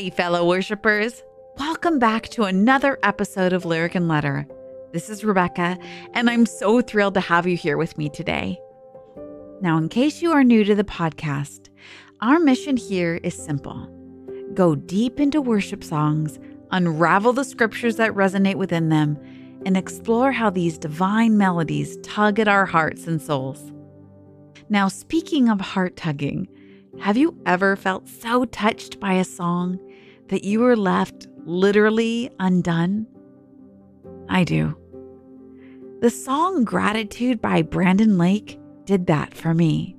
Hey, fellow worshippers. Welcome back to another episode of Lyric and Letter. This is Rebecca, and I'm so thrilled to have you here with me today. Now, in case you are new to the podcast, our mission here is simple go deep into worship songs, unravel the scriptures that resonate within them, and explore how these divine melodies tug at our hearts and souls. Now, speaking of heart tugging, have you ever felt so touched by a song that you were left literally undone? I do. The song Gratitude by Brandon Lake did that for me.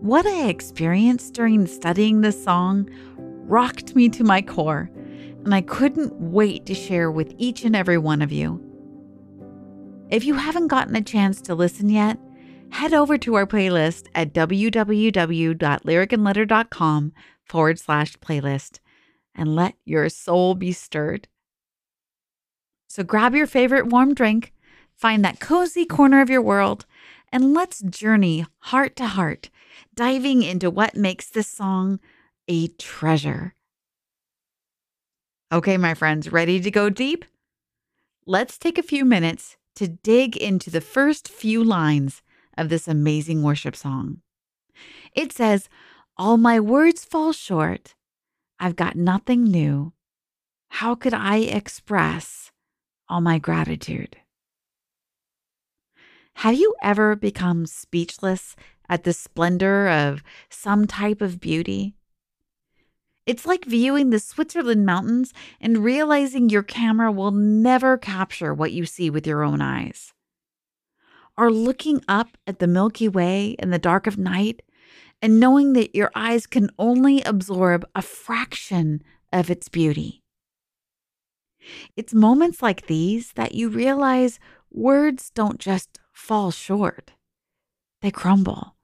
What I experienced during studying this song rocked me to my core, and I couldn't wait to share with each and every one of you. If you haven't gotten a chance to listen yet, head over to our playlist at www.lyricandletter.com forward slash playlist and let your soul be stirred. So grab your favorite warm drink, find that cozy corner of your world, and let's journey heart to heart, diving into what makes this song a treasure. Okay, my friends, ready to go deep? Let's take a few minutes to dig into the first few lines of this amazing worship song. It says, All my words fall short. I've got nothing new. How could I express all my gratitude? Have you ever become speechless at the splendor of some type of beauty? It's like viewing the Switzerland mountains and realizing your camera will never capture what you see with your own eyes are looking up at the Milky Way in the dark of night and knowing that your eyes can only absorb a fraction of its beauty. It's moments like these that you realize words don't just fall short, they crumble.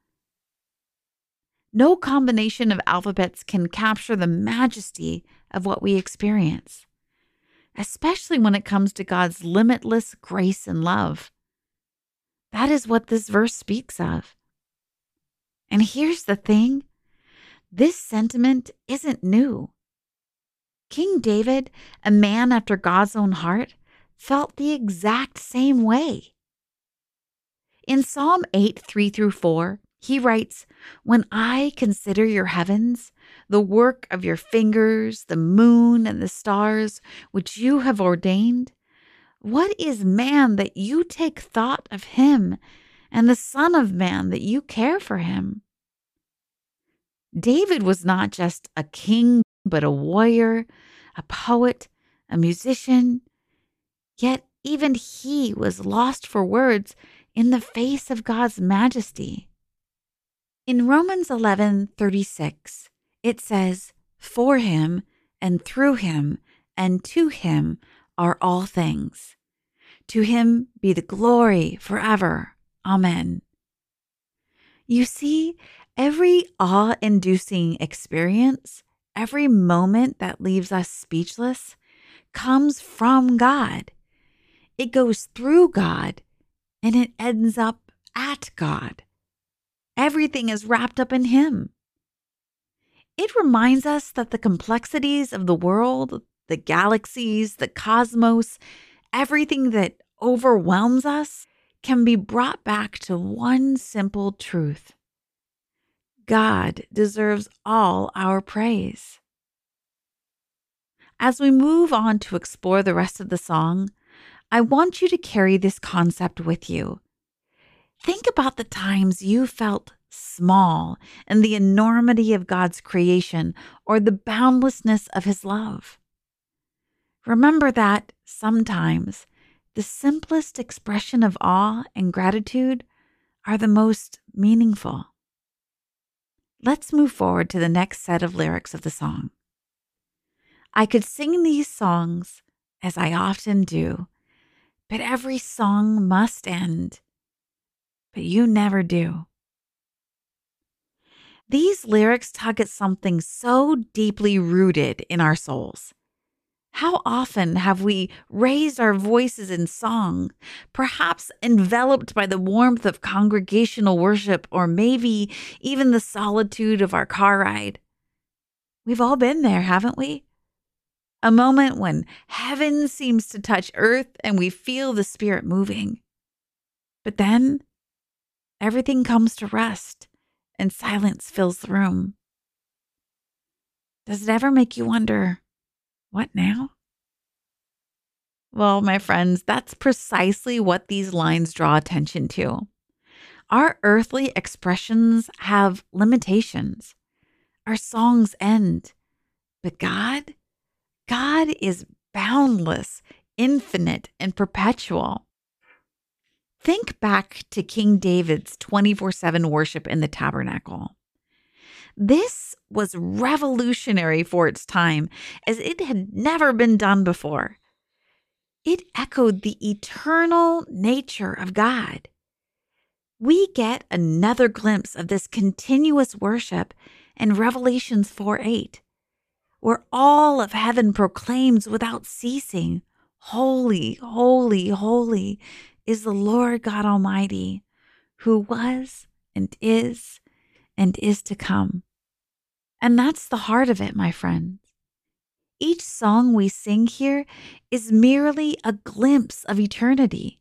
No combination of alphabets can capture the majesty of what we experience, especially when it comes to God's limitless grace and love. That is what this verse speaks of. And here's the thing this sentiment isn't new. King David, a man after God's own heart, felt the exact same way. In Psalm 8 3 through 4, he writes, When I consider your heavens, the work of your fingers, the moon and the stars, which you have ordained, what is man that you take thought of him, and the Son of Man that you care for him? David was not just a king, but a warrior, a poet, a musician. Yet even he was lost for words in the face of God's majesty. In Romans 11:36, it says, "For him and through him and to him are all things. To him be the glory forever. Amen. You see, every awe inducing experience, every moment that leaves us speechless, comes from God. It goes through God and it ends up at God. Everything is wrapped up in Him. It reminds us that the complexities of the world, the galaxies, the cosmos, everything that overwhelms us can be brought back to one simple truth God deserves all our praise. As we move on to explore the rest of the song, I want you to carry this concept with you. Think about the times you felt small in the enormity of God's creation or the boundlessness of His love. Remember that sometimes the simplest expression of awe and gratitude are the most meaningful. Let's move forward to the next set of lyrics of the song. I could sing these songs, as I often do, but every song must end. But you never do. These lyrics tug at something so deeply rooted in our souls how often have we raised our voices in song, perhaps enveloped by the warmth of congregational worship or maybe even the solitude of our car ride? We've all been there, haven't we? A moment when heaven seems to touch earth and we feel the Spirit moving. But then everything comes to rest and silence fills the room. Does it ever make you wonder, what now? Well, my friends, that's precisely what these lines draw attention to. Our earthly expressions have limitations. Our songs end. But God, God is boundless, infinite, and perpetual. Think back to King David's 24 7 worship in the tabernacle. This was revolutionary for its time, as it had never been done before. It echoed the eternal nature of God. We get another glimpse of this continuous worship in Revelations 4 8, where all of heaven proclaims without ceasing, Holy, holy, holy is the Lord God Almighty, who was and is and is to come. And that's the heart of it, my friends. Each song we sing here is merely a glimpse of eternity.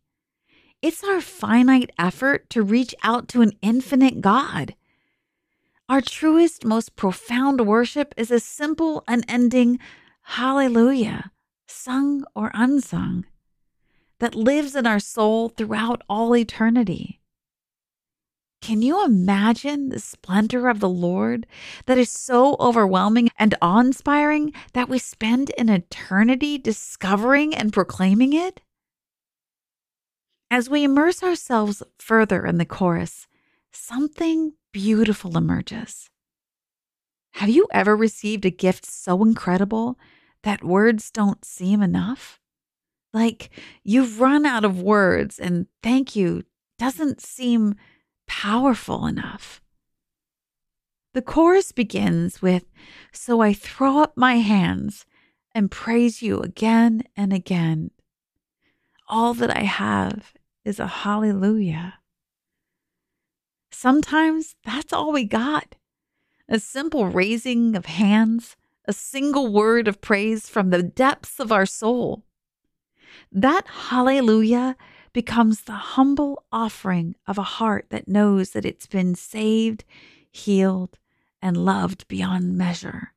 It's our finite effort to reach out to an infinite God. Our truest, most profound worship is a simple, unending hallelujah, sung or unsung, that lives in our soul throughout all eternity. Can you imagine the splendor of the Lord that is so overwhelming and awe inspiring that we spend an eternity discovering and proclaiming it? As we immerse ourselves further in the chorus, something beautiful emerges. Have you ever received a gift so incredible that words don't seem enough? Like you've run out of words and thank you doesn't seem powerful enough. The chorus begins with So I throw up my hands and praise you again and again. All that I have is a hallelujah. Sometimes that's all we got a simple raising of hands, a single word of praise from the depths of our soul. That hallelujah becomes the humble offering of a heart that knows that it's been saved, healed, and loved beyond measure.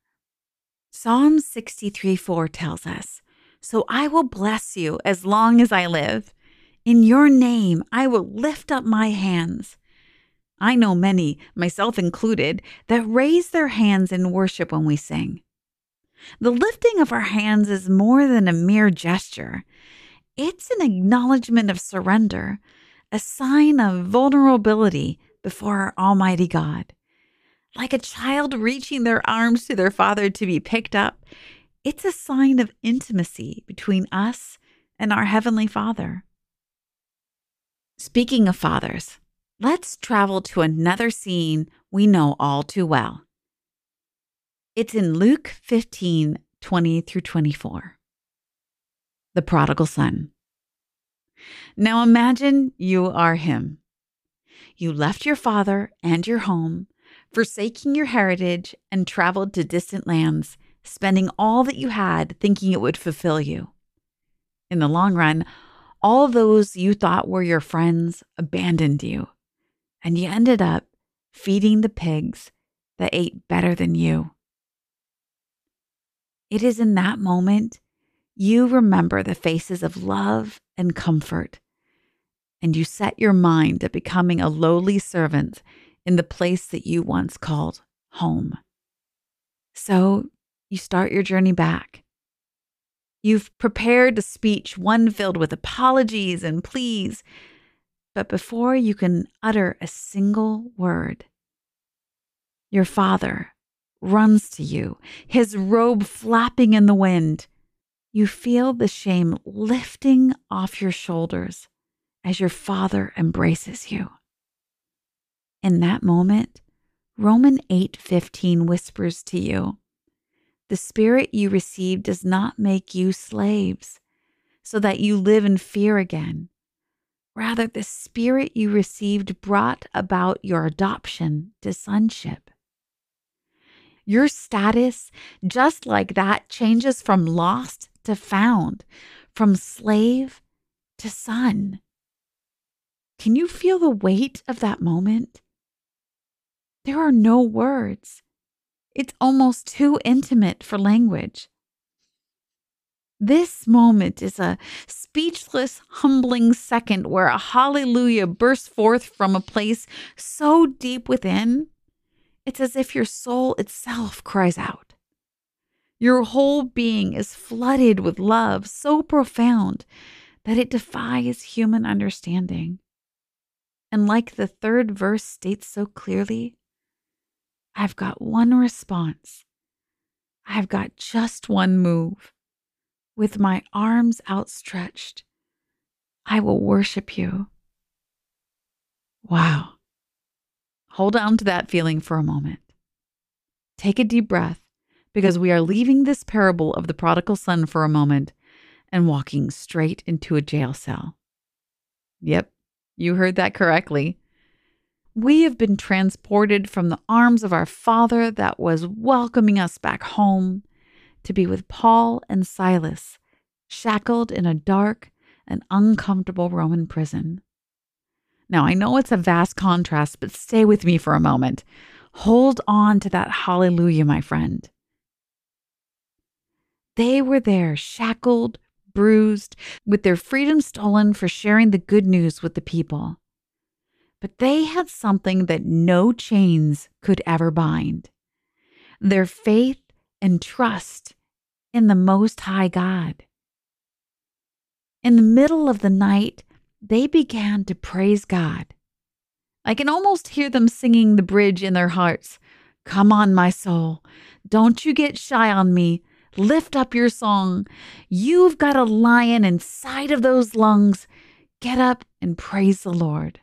Psalm 63 4 tells us, So I will bless you as long as I live. In your name I will lift up my hands. I know many, myself included, that raise their hands in worship when we sing. The lifting of our hands is more than a mere gesture. It's an acknowledgement of surrender, a sign of vulnerability before our Almighty God. Like a child reaching their arms to their father to be picked up, it's a sign of intimacy between us and our Heavenly Father. Speaking of fathers, let's travel to another scene we know all too well. It's in Luke 15 20 through 24 the prodigal son. Now imagine you are him. You left your father and your home, forsaking your heritage, and traveled to distant lands, spending all that you had thinking it would fulfill you. In the long run, all those you thought were your friends abandoned you, and you ended up feeding the pigs that ate better than you. It is in that moment you remember the faces of love and comfort, and you set your mind at becoming a lowly servant in the place that you once called home. So you start your journey back. You've prepared a speech, one filled with apologies and pleas, but before you can utter a single word, your father runs to you, his robe flapping in the wind you feel the shame lifting off your shoulders as your father embraces you. In that moment, Roman 8:15 whispers to you, "The spirit you received does not make you slaves, so that you live in fear again. Rather, the spirit you received brought about your adoption to sonship." Your status, just like that, changes from lost to found, from slave to son. Can you feel the weight of that moment? There are no words. It's almost too intimate for language. This moment is a speechless, humbling second where a hallelujah bursts forth from a place so deep within, it's as if your soul itself cries out. Your whole being is flooded with love so profound that it defies human understanding. And like the third verse states so clearly, I've got one response. I've got just one move. With my arms outstretched, I will worship you. Wow. Hold on to that feeling for a moment. Take a deep breath because we are leaving this parable of the prodigal son for a moment and walking straight into a jail cell. Yep, you heard that correctly. We have been transported from the arms of our Father that was welcoming us back home to be with Paul and Silas, shackled in a dark and uncomfortable Roman prison. Now, I know it's a vast contrast, but stay with me for a moment. Hold on to that hallelujah, my friend. They were there, shackled, bruised, with their freedom stolen for sharing the good news with the people. But they had something that no chains could ever bind their faith and trust in the Most High God. In the middle of the night, they began to praise God. I can almost hear them singing the bridge in their hearts Come on, my soul, don't you get shy on me. Lift up your song. You've got a lion inside of those lungs. Get up and praise the Lord.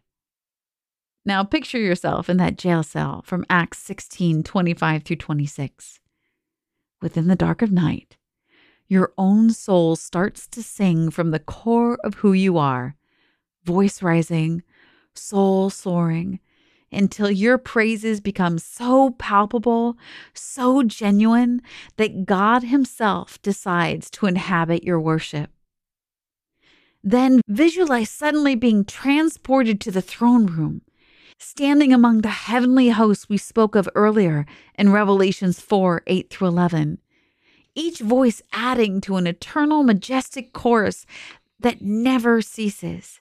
Now picture yourself in that jail cell from Acts 16 25 through 26. Within the dark of night, your own soul starts to sing from the core of who you are, voice rising, soul soaring, until your praises become so palpable, so genuine, that God Himself decides to inhabit your worship. Then visualize suddenly being transported to the throne room, standing among the heavenly hosts we spoke of earlier in Revelations 4 8 through 11. Each voice adding to an eternal, majestic chorus that never ceases.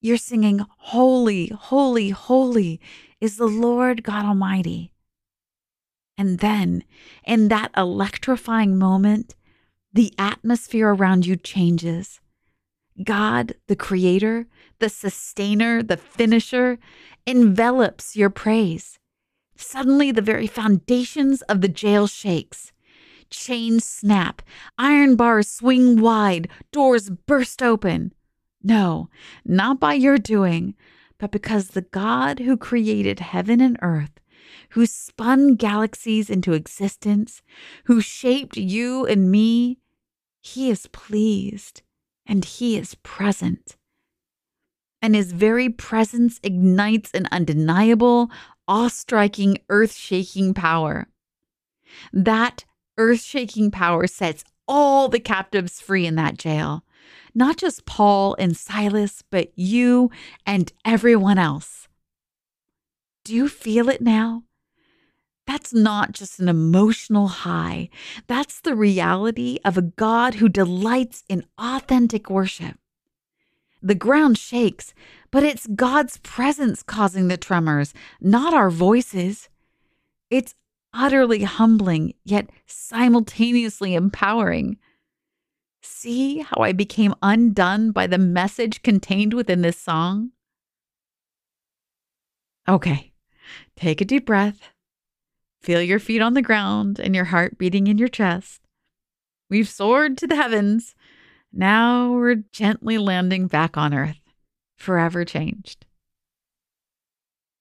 You're singing, Holy, Holy, Holy is the Lord God Almighty. And then, in that electrifying moment, the atmosphere around you changes. God, the creator, the sustainer, the finisher, envelops your praise. Suddenly, the very foundations of the jail shakes. Chains snap, iron bars swing wide, doors burst open. No, not by your doing, but because the God who created heaven and earth, who spun galaxies into existence, who shaped you and me, he is pleased and he is present. And his very presence ignites an undeniable, awe striking, earth shaking power. That earth shaking power sets all the captives free in that jail not just Paul and Silas, but you and everyone else. Do you feel it now? That's not just an emotional high. That's the reality of a God who delights in authentic worship. The ground shakes, but it's God's presence causing the tremors, not our voices. It's utterly humbling, yet simultaneously empowering. See how I became undone by the message contained within this song? Okay, take a deep breath. Feel your feet on the ground and your heart beating in your chest. We've soared to the heavens. Now we're gently landing back on earth, forever changed.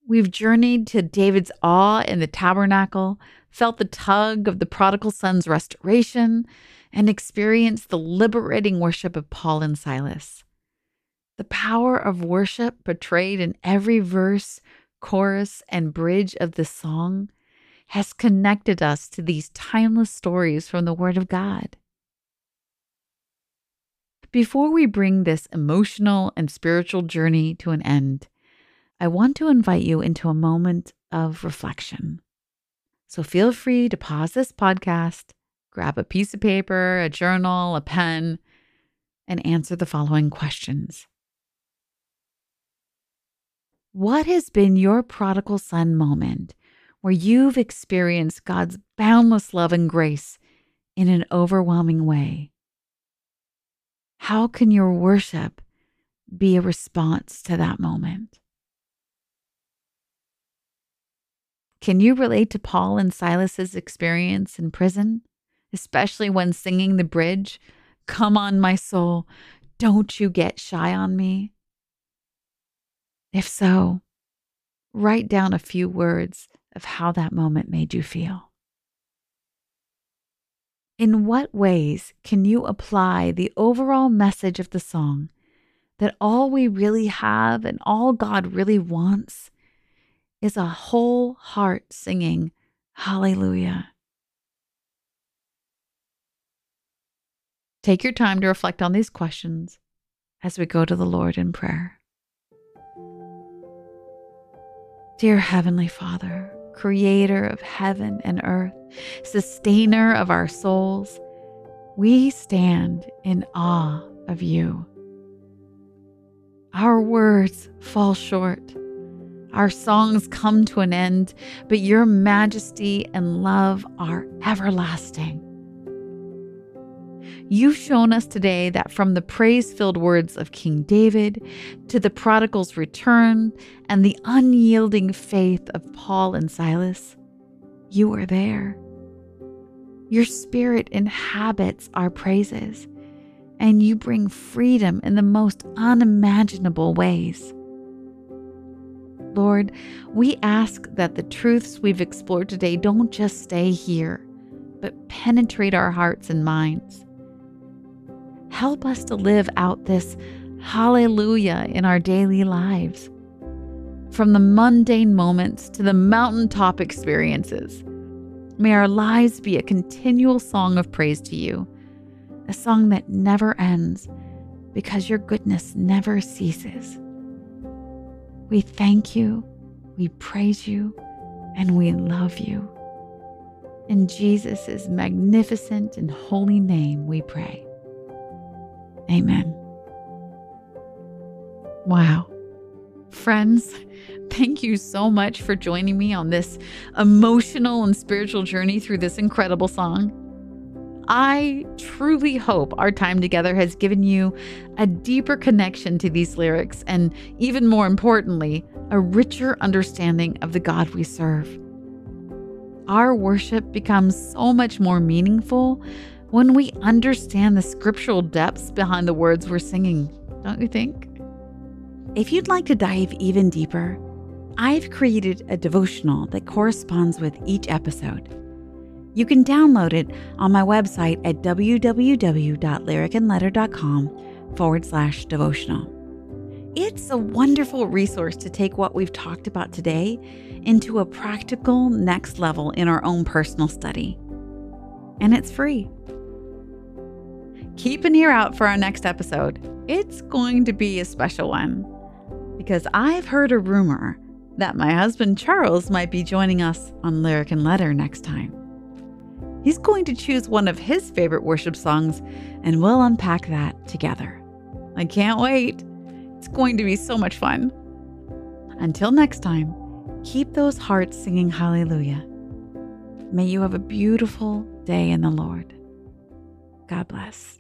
We've journeyed to David's awe in the tabernacle, felt the tug of the prodigal son's restoration, and experienced the liberating worship of Paul and Silas. The power of worship portrayed in every verse, chorus, and bridge of the song has connected us to these timeless stories from the Word of God. Before we bring this emotional and spiritual journey to an end, I want to invite you into a moment of reflection. So feel free to pause this podcast, grab a piece of paper, a journal, a pen, and answer the following questions. What has been your prodigal son moment where you've experienced God's boundless love and grace in an overwhelming way? How can your worship be a response to that moment? Can you relate to Paul and Silas's experience in prison, especially when singing the bridge, Come on, my soul, don't you get shy on me? If so, write down a few words of how that moment made you feel. In what ways can you apply the overall message of the song that all we really have and all God really wants is a whole heart singing Hallelujah? Take your time to reflect on these questions as we go to the Lord in prayer. Dear Heavenly Father, creator of heaven and earth, sustainer of our souls, we stand in awe of you. Our words fall short. Our songs come to an end, but your majesty and love are everlasting. You've shown us today that from the praise filled words of King David to the prodigal's return and the unyielding faith of Paul and Silas, you are there. Your spirit inhabits our praises, and you bring freedom in the most unimaginable ways. Lord, we ask that the truths we've explored today don't just stay here, but penetrate our hearts and minds. Help us to live out this hallelujah in our daily lives. From the mundane moments to the mountaintop experiences, may our lives be a continual song of praise to you, a song that never ends because your goodness never ceases. We thank you, we praise you, and we love you. In Jesus' magnificent and holy name we pray. Amen. Wow. Friends, thank you so much for joining me on this emotional and spiritual journey through this incredible song. I truly hope our time together has given you a deeper connection to these lyrics and, even more importantly, a richer understanding of the God we serve. Our worship becomes so much more meaningful when we understand the scriptural depths behind the words we're singing, don't you think? If you'd like to dive even deeper, I've created a devotional that corresponds with each episode. You can download it on my website at www.lyricandletter.com forward slash devotional. It's a wonderful resource to take what we've talked about today into a practical next level in our own personal study. And it's free. Keep an ear out for our next episode. It's going to be a special one because I've heard a rumor that my husband Charles might be joining us on Lyric and Letter next time. He's going to choose one of his favorite worship songs, and we'll unpack that together. I can't wait. It's going to be so much fun. Until next time, keep those hearts singing hallelujah. May you have a beautiful day in the Lord. God bless.